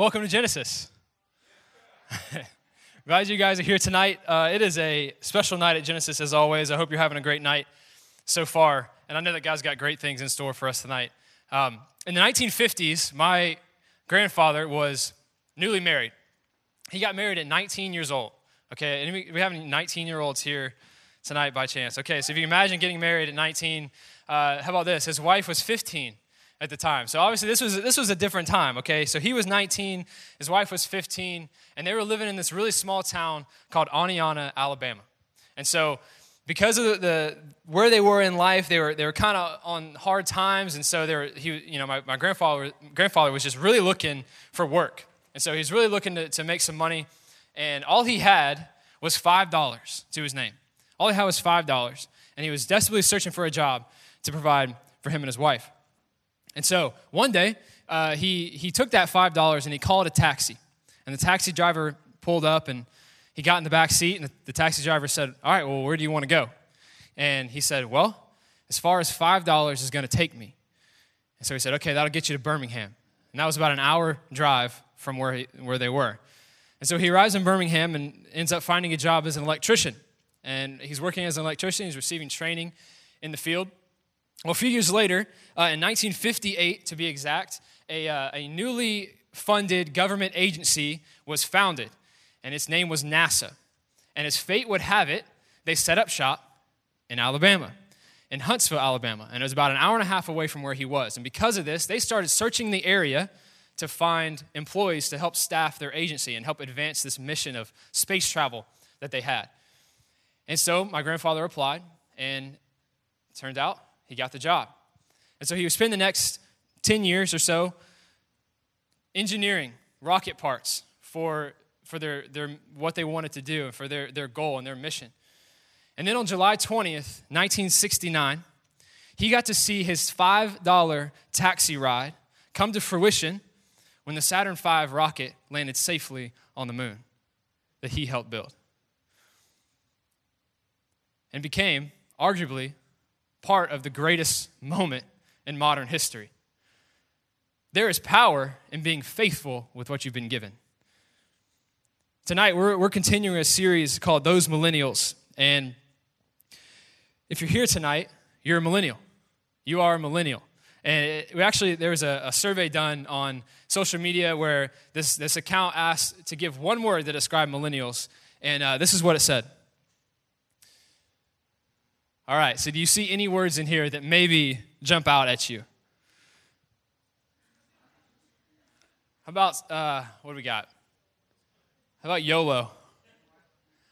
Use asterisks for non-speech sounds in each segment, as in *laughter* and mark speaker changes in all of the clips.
Speaker 1: Welcome to Genesis. *laughs* Glad you guys are here tonight. Uh, it is a special night at Genesis, as always. I hope you're having a great night so far. And I know that God's got great things in store for us tonight. Um, in the 1950s, my grandfather was newly married. He got married at 19 years old. Okay, and we, have any 19 year olds here tonight by chance. Okay, so if you imagine getting married at 19, uh, how about this? His wife was 15 at the time. So obviously this was this was a different time, okay? So he was 19, his wife was 15, and they were living in this really small town called Oneonta, Alabama. And so because of the, the where they were in life, they were they were kind of on hard times, and so they were he you know my, my grandfather grandfather was just really looking for work. And so he's really looking to, to make some money, and all he had was five dollars to his name. All he had was five dollars, and he was desperately searching for a job to provide for him and his wife. And so one day, uh, he, he took that $5 and he called a taxi. And the taxi driver pulled up and he got in the back seat. And the, the taxi driver said, All right, well, where do you want to go? And he said, Well, as far as $5 is going to take me. And so he said, Okay, that'll get you to Birmingham. And that was about an hour drive from where, he, where they were. And so he arrives in Birmingham and ends up finding a job as an electrician. And he's working as an electrician, he's receiving training in the field. Well, a few years later, uh, in 1958 to be exact, a, uh, a newly funded government agency was founded, and its name was NASA. And as fate would have it, they set up shop in Alabama, in Huntsville, Alabama. And it was about an hour and a half away from where he was. And because of this, they started searching the area to find employees to help staff their agency and help advance this mission of space travel that they had. And so my grandfather applied, and it turned out he got the job. And so he would spend the next 10 years or so engineering rocket parts for, for their, their, what they wanted to do, and for their, their goal and their mission. And then on July 20th, 1969, he got to see his $5 taxi ride come to fruition when the Saturn V rocket landed safely on the moon that he helped build. And became, arguably, part of the greatest moment in modern history. There is power in being faithful with what you've been given. Tonight, we're, we're continuing a series called Those Millennials. And if you're here tonight, you're a millennial. You are a millennial. And it, we actually, there was a, a, survey done on social media where this, this account asked to give one word to describe millennials. And uh, this is what it said all right, so do you see any words in here that maybe jump out at you? How about, uh, what do we got? How about YOLO?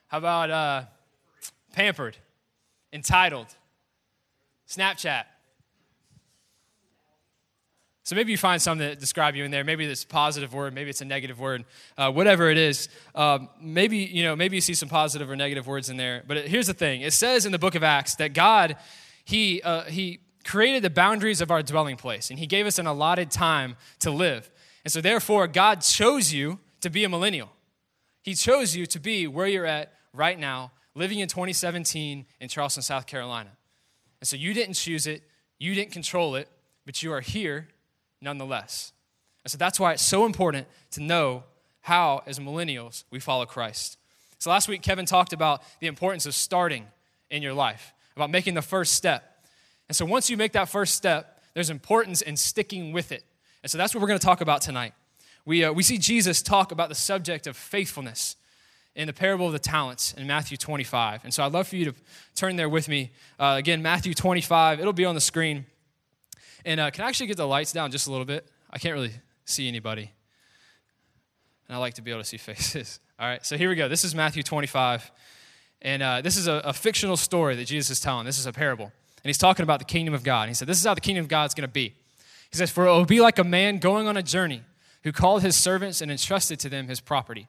Speaker 1: How about uh, pampered, entitled, Snapchat? So maybe you find something that describe you in there. Maybe it's a positive word, maybe it's a negative word, uh, whatever it is. Um, maybe you know, maybe you see some positive or negative words in there. But here's the thing: it says in the book of Acts that God, he uh, he created the boundaries of our dwelling place, and He gave us an allotted time to live. And so, therefore, God chose you to be a millennial. He chose you to be where you're at right now, living in 2017 in Charleston, South Carolina. And so, you didn't choose it, you didn't control it, but you are here nonetheless. And so that's why it's so important to know how, as millennials, we follow Christ. So last week, Kevin talked about the importance of starting in your life, about making the first step. And so once you make that first step, there's importance in sticking with it. And so that's what we're going to talk about tonight. We, uh, we see Jesus talk about the subject of faithfulness in the parable of the talents in Matthew 25. And so I'd love for you to turn there with me. Uh, again, Matthew 25, it'll be on the screen. And uh, can I actually get the lights down just a little bit? I can't really see anybody. And I like to be able to see *laughs* faces. All right, so here we go. This is Matthew 25. And uh, this is a, a, fictional story that Jesus is telling. This is a parable. And he's talking about the kingdom of God. And he said, This is how the kingdom of God is going to be. He says, For it will be like a man going on a journey who called his servants and entrusted to them his property.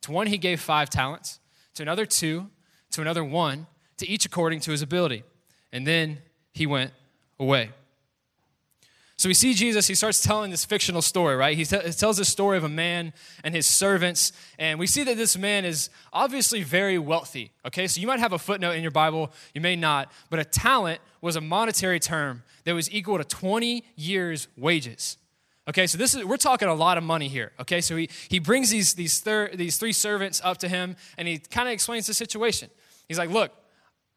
Speaker 1: To one he gave five talents, to another two, to another one, to each according to his ability. And then he went away. So we see Jesus, he starts telling this fictional story, right? He, t- he tells the story of a man and his servants, and we see that this man is obviously very wealthy, okay? So you might have a footnote in your Bible, you may not, but a talent was a monetary term that was equal to 20 years' wages. Okay, so this is we're talking a lot of money here. Okay, so he, he brings these these thir- these three servants up to him and he kind of explains the situation. He's like, "Look,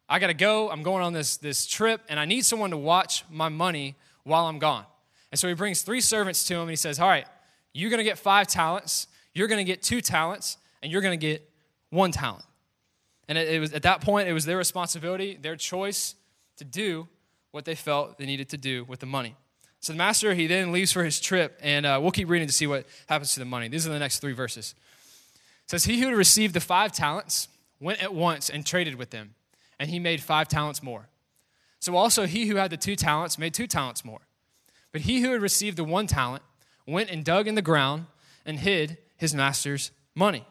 Speaker 1: I got to go. I'm going on this this trip and I need someone to watch my money while I'm gone." And so he brings three servants to him and he says, "All right, you're going to get 5 talents, you're going to get 2 talents, and you're going to get 1 talent." And it, it was at that point it was their responsibility, their choice to do what they felt they needed to do with the money. So the master, he then leaves for his trip, and uh, we'll keep reading to see what happens to the money. These are the next three verses. It says, He who received the five talents went at once and traded with them, and he made five talents more. So also he who had the two talents made two talents more. But he who had received the one talent went and dug in the ground and hid his master's money.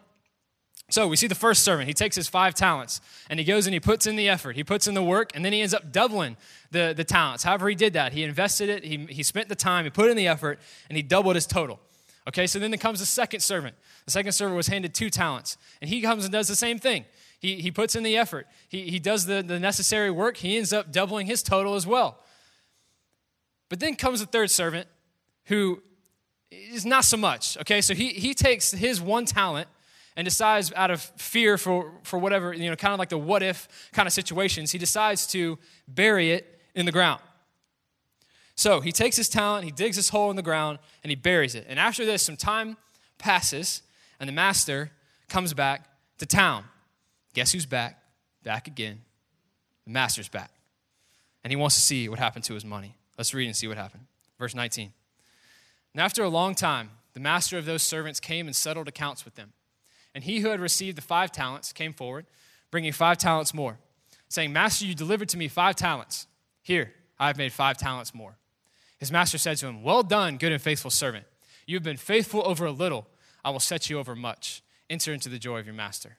Speaker 1: So we see the first servant. He takes his five talents and he goes and he puts in the effort. He puts in the work and then he ends up doubling the, the talents. However, he did that. He invested it, he, he spent the time, he put in the effort, and he doubled his total. Okay, so then there comes the second servant. The second servant was handed two talents and he comes and does the same thing. He, he puts in the effort, he, he does the, the necessary work, he ends up doubling his total as well. But then comes the third servant who is not so much. Okay, so he, he takes his one talent and decides out of fear for, for whatever, you know, kind of like the what if kind of situations, he decides to bury it in the ground. So he takes his talent, he digs his hole in the ground, and he buries it. And after this, some time passes, and the master comes back to town. Guess who's back? Back again. The master's back. And he wants to see what happened to his money. Let's read and see what happened. Verse 19. And after a long time, the master of those servants came and settled accounts with them. And he who had received the five talents came forward, bringing five talents more, saying, Master, you delivered to me five talents. Here, I have made five talents more. His master said to him, Well done, good and faithful servant. You have been faithful over a little, I will set you over much. Enter into the joy of your master.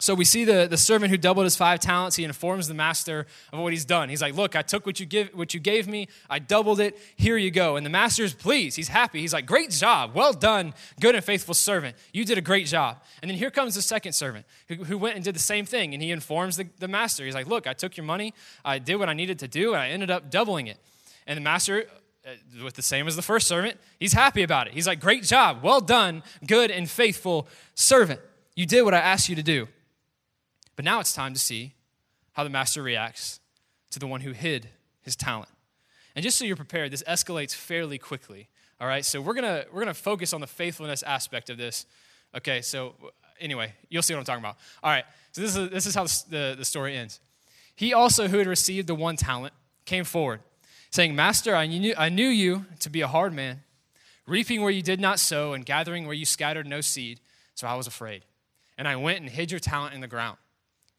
Speaker 1: So we see the, the servant who doubled his five talents. He informs the master of what he's done. He's like, Look, I took what you, give, what you gave me, I doubled it. Here you go. And the master's pleased. He's happy. He's like, Great job. Well done, good and faithful servant. You did a great job. And then here comes the second servant who, who went and did the same thing. And he informs the, the master. He's like, Look, I took your money, I did what I needed to do, and I ended up doubling it. And the master uh, with the same as the first servant, he's happy about it. He's like, Great job. Well done, good and faithful servant. You did what I asked you to do. But now it's time to see how the master reacts to the one who hid his talent. And just so you're prepared, this escalates fairly quickly. All right, so we're gonna we're gonna focus on the faithfulness aspect of this. Okay, so anyway, you'll see what I'm talking about. All right, so this is this is how the, the story ends. He also, who had received the one talent, came forward saying, Master, I knew, I knew you to be a hard man, reaping where you did not sow and gathering where you scattered no seed. So I was afraid. And I went and hid your talent in the ground.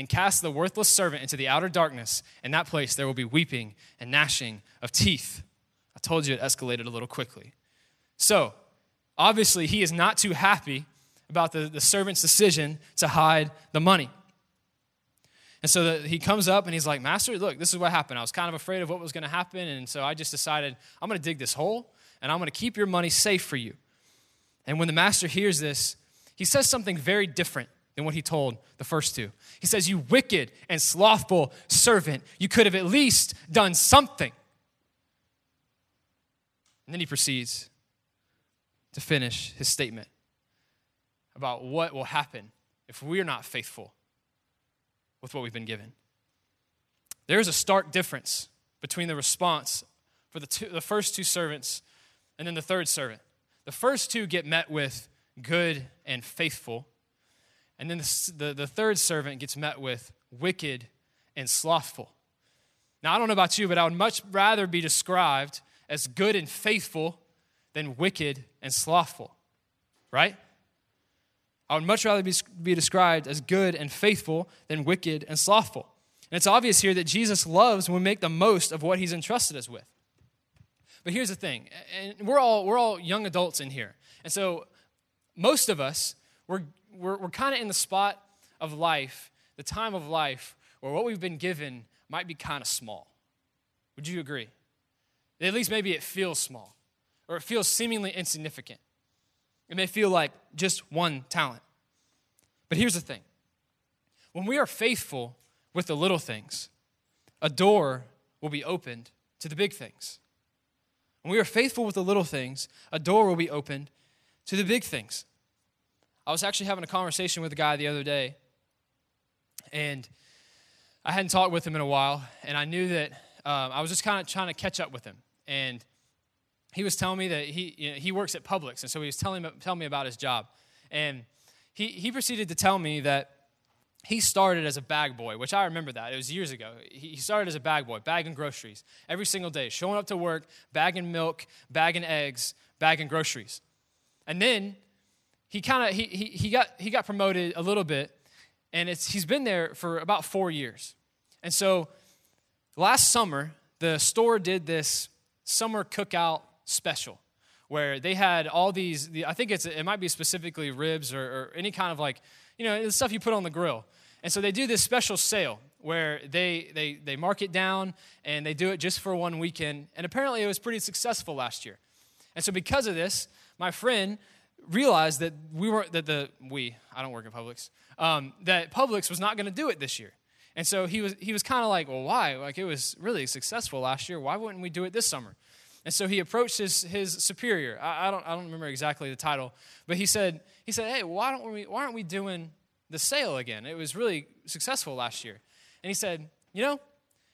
Speaker 1: And cast the worthless servant into the outer darkness. In that place there will be weeping and gnashing of teeth. I told you it escalated a little quickly. So, obviously, he is not too happy about the, the servant's decision to hide the money. And so the, he comes up and he's like, Master, look, this is what happened. I was kind of afraid of what was going to happen. And so I just decided, I'm going to dig this hole and I'm going to keep your money safe for you. And when the master hears this, he says something very different than what he told the first two. He says, You wicked and slothful servant, you could have at least done something. And then he proceeds to finish his statement about what will happen if we are not faithful with what we've been given. There's a stark difference between the response for the, two, the first two servants and then the third servant. The first two get met with good and faithful, and then the, the, the third servant gets met with wicked and slothful. Now, I don't know about you, but I would much rather be described as good and faithful than wicked and slothful, right? I would much rather be, be described as good and faithful than wicked and slothful. And it's obvious here that Jesus loves when we make the most of what he's entrusted us with. But here's the thing, and we're all, we're all young adults in here. And so most of us, we're, we're, we're kind of in the spot of life, the time of life, where what we've been given might be kind of small. Would you agree? At least maybe it feels small, or it feels seemingly insignificant. It may feel like just one talent. But here's the thing when we are faithful with the little things, a door will be opened to the big things. When we are faithful with the little things, a door will be opened to the big things. I was actually having a conversation with a guy the other day, and I hadn't talked with him in a while, and I knew that um, I was just kind of trying to catch up with him. And he was telling me that he, you know, he works at Publix, and so he was telling, telling me about his job. And he, he proceeded to tell me that he started as a bag boy, which I remember that. It was years ago. He started as a bag boy, bagging groceries every single day, showing up to work, bagging milk, bagging eggs, bagging groceries. And then he kind of he, he, he, got, he got promoted a little bit, and it's, he's been there for about four years. And so last summer, the store did this summer cookout special where they had all these, I think it's, it might be specifically ribs or, or any kind of like, you know, the stuff you put on the grill. And so they do this special sale where they, they, they mark it down and they do it just for one weekend. And apparently it was pretty successful last year. And so because of this, my friend realized that we weren't, that the, we, I don't work in Publix, um, that Publix was not going to do it this year. And so he was, he was kind of like, well, why? Like it was really successful last year. Why wouldn't we do it this summer? And so he approached his, his superior. I, I, don't, I don't remember exactly the title, but he said, he said, hey, why, don't we, why aren't we doing the sale again? It was really successful last year. And he said, you know,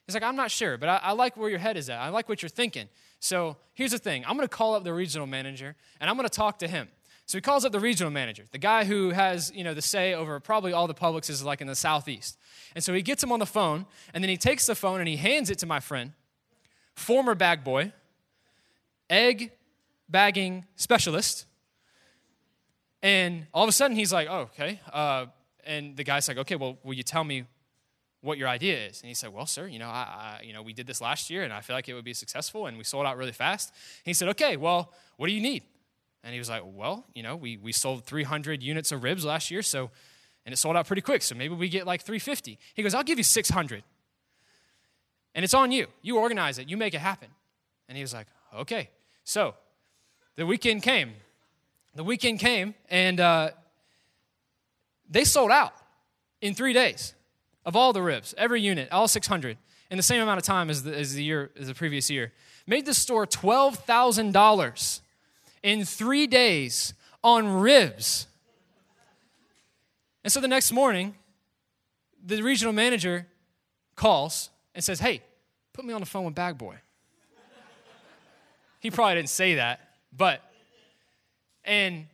Speaker 1: he's like, I'm not sure, but I, I like where your head is at. I like what you're thinking. So here's the thing I'm going to call up the regional manager and I'm going to talk to him. So he calls up the regional manager, the guy who has, you know, the say over probably all the Publixes like in the southeast. And so he gets him on the phone, and then he takes the phone and he hands it to my friend, former bag boy, egg bagging specialist. And all of a sudden he's like, oh, okay. Uh, and the guy's like, okay, well, will you tell me what your idea is? And he said, well, sir, you know, I, I, you know, we did this last year and I feel like it would be successful and we sold out really fast. And he said, okay, well, what do you need? And he was like, well, you know, we, we sold 300 units of ribs last year, so, and it sold out pretty quick, so maybe we get like 350. He goes, I'll give you 600. And it's on you. You organize it, you make it happen. And he was like, okay. So the weekend came. The weekend came, and uh, they sold out in three days of all the ribs, every unit, all 600, in the same amount of time as the, as the year as the previous year. Made the store twelve thousand dollars in three days on ribs. And so the next morning, the regional manager calls and says, "Hey, put me on the phone with Bag Boy." He probably didn't say that, but, and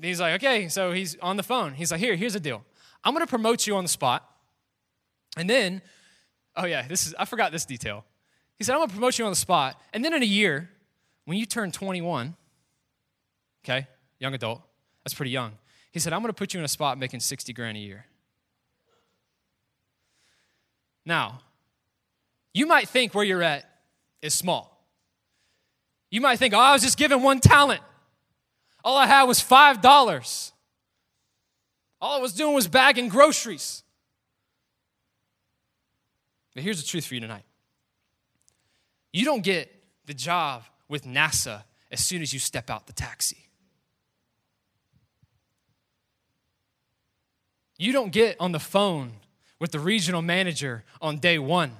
Speaker 1: he's like, okay, so he's on the phone. He's like, here, here's the deal. I'm to promote you on the spot. And then, oh yeah, this is, I forgot this detail. He said, I'm to promote you on the spot. And then in a year, when you turn 21, okay, young adult, that's pretty young. He said, I'm going to put you in a spot making 60 grand a year. Now, you might think where you're at is small. You might think, oh, I was just given one talent. All I had was $5. All I was doing was bagging groceries. But here's the truth for you tonight you don't get the job with NASA as soon as you step out the taxi. You don't get on the phone with the regional manager on day one.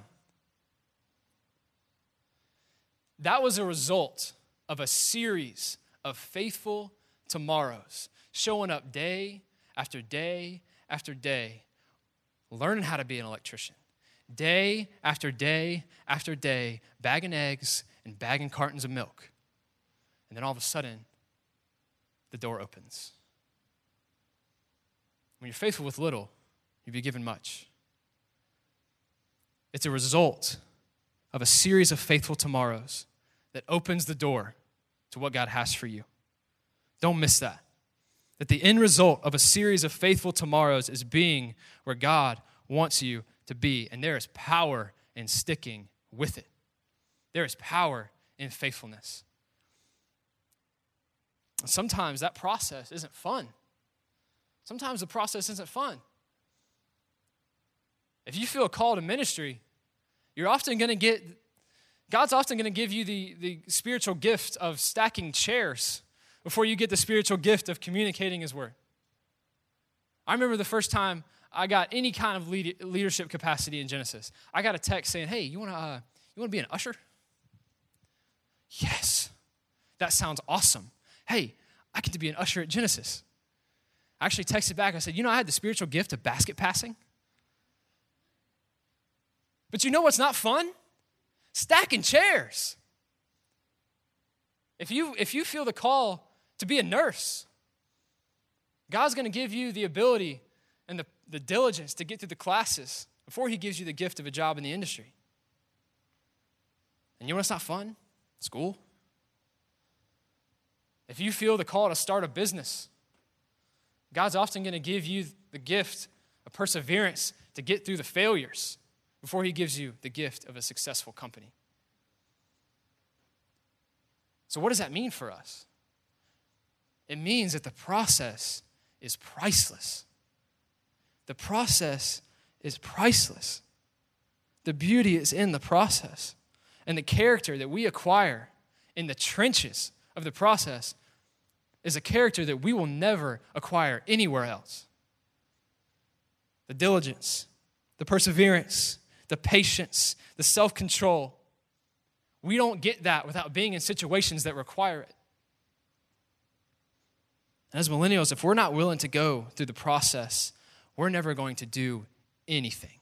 Speaker 1: That was a result of a series of faithful tomorrows, showing up day after day after day, learning how to be an electrician. Day after day after day, bagging eggs and bagging cartons of milk. And then all of a sudden, the door opens. When you're faithful with little, you'll be given much. It's a result of a series of faithful tomorrows that opens the door to what God has for you. Don't miss that. That the end result of a series of faithful tomorrows is being where God wants you to be. And there is power in sticking with it, there is power in faithfulness. Sometimes that process isn't fun. Sometimes the process isn't fun. If you feel a call to ministry, you're often going to get, God's often going to give you the, the spiritual gift of stacking chairs before you get the spiritual gift of communicating His word. I remember the first time I got any kind of lead, leadership capacity in Genesis. I got a text saying, "Hey, you want to uh, you want to be an usher?" Yes, that sounds awesome. Hey, I get to be an usher at Genesis. I actually texted back. I said, "You know, I had the spiritual gift of basket passing." But you know what's not fun? Stacking chairs. If you if you feel the call to be a nurse, God's going to give you the ability and the, the diligence to get through the classes before He gives you the gift of a job in the industry. And you know what's not fun? School. If you feel the call to start a business, God's often going to give you the gift of perseverance to get through the failures before he gives you the gift of a successful company. So, what does that mean for us? It means that the process is priceless. The process is priceless. The beauty is in the process. And the character that we acquire in the trenches of the process is a character that we will never acquire anywhere else. The diligence, the perseverance, the patience, the self control. We don't get that without being in situations that require it. And as millennials, if we're not willing to go through the process, we're never going to do anything.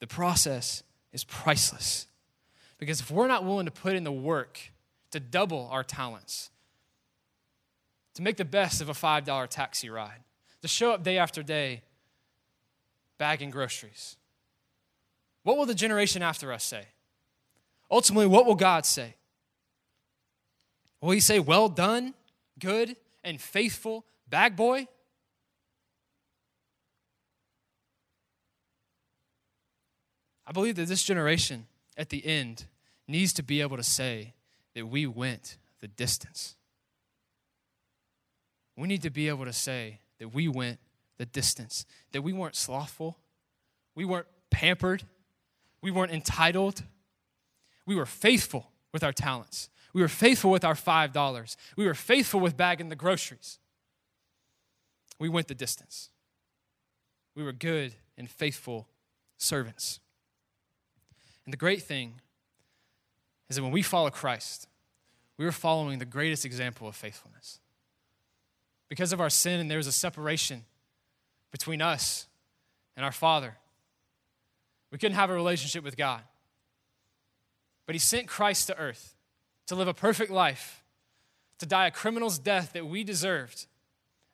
Speaker 1: The process is priceless. Because if we're not willing to put in the work to double our talents, to make the best of a $5 taxi ride, to show up day after day bagging groceries, what will the generation after us say? Ultimately, what will God say? Will he say, Well done, good and faithful bag boy? I believe that this generation at the end needs to be able to say that we went the distance. We need to be able to say that we went the distance, that we weren't slothful, we weren't pampered, we weren't entitled. We were faithful with our talents. We were faithful with our $5. We were faithful with bagging the groceries. We went the distance. We were good and faithful servants. And the great thing is that when we follow Christ, we are following the greatest example of faithfulness. Because of our sin, and there was a separation between us and our Father. We couldn't have a relationship with God. But He sent Christ to earth to live a perfect life, to die a criminal's death that we deserved,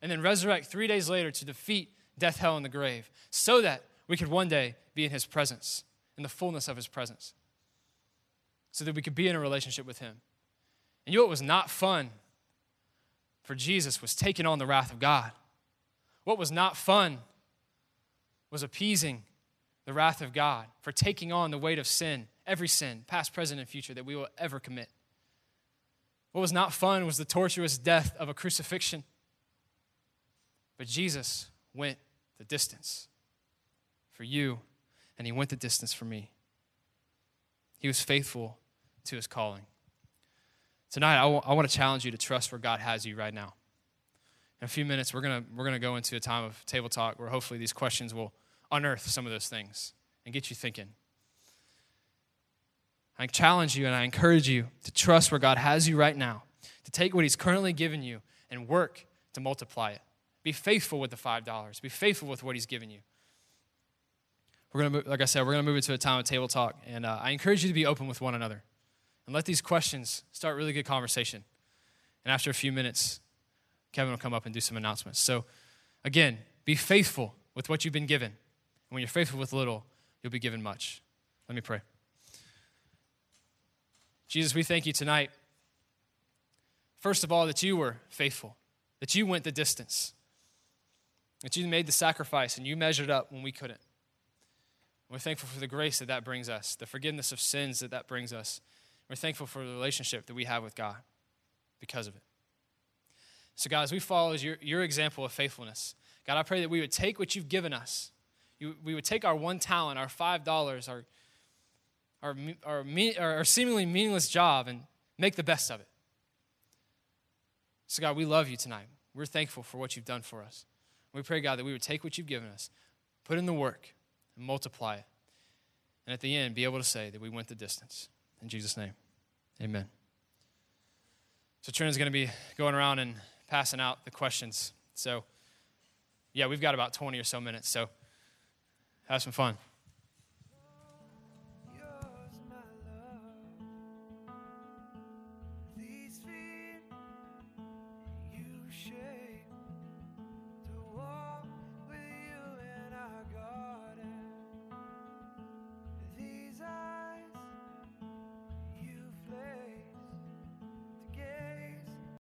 Speaker 1: and then resurrect three days later to defeat death, hell, and the grave, so that we could one day be in His presence, in the fullness of His presence, so that we could be in a relationship with Him. And you know what was not fun for Jesus was taking on the wrath of God. What was not fun was appeasing the wrath of God, for taking on the weight of sin, every sin, past, present, and future, that we will ever commit. What was not fun was the torturous death of a crucifixion. But Jesus went the distance for you, and he went the distance for me. He was faithful to his calling. Tonight, I, w- I want to challenge you to trust where God has you right now. In a few minutes, we're going we're to go into a time of table talk where hopefully these questions will unearth some of those things and get you thinking. I challenge you and I encourage you to trust where God has you right now, to take what He's currently given you and work to multiply it. Be faithful with the $5, be faithful with what He's given you. We're going to, like I said, we're going to move into a time of table talk, and uh, I encourage you to be open with one another and let these questions start really good conversation. And after a few minutes, Kevin will come up and do some announcements. So, again, be faithful with what you've been given And when you're faithful with little, you'll be given much. Let me pray. Jesus, we thank you tonight, first of all, that you were faithful, that you went the distance, that you made the sacrifice and you measured up when we couldn't. We're thankful for the grace that that brings us, the forgiveness of sins that that brings us. We're thankful for the relationship that we have with God because of it. So, God, as we follow your, your example of faithfulness, God, I pray that we would take what you've given us. You, we would take our one talent, our $5, our, our, our, our seemingly meaningless job, and make the best of it. So, God, we love you tonight. We're thankful for what you've done for us. We pray, God, that we would take what you've given us, put in the work, and multiply it. And at the end, be able to say that we went the distance. In Jesus' name, amen. So, Trina's going to be going around and passing out the questions. So, yeah, we've got about 20 or so minutes. So, have some fun.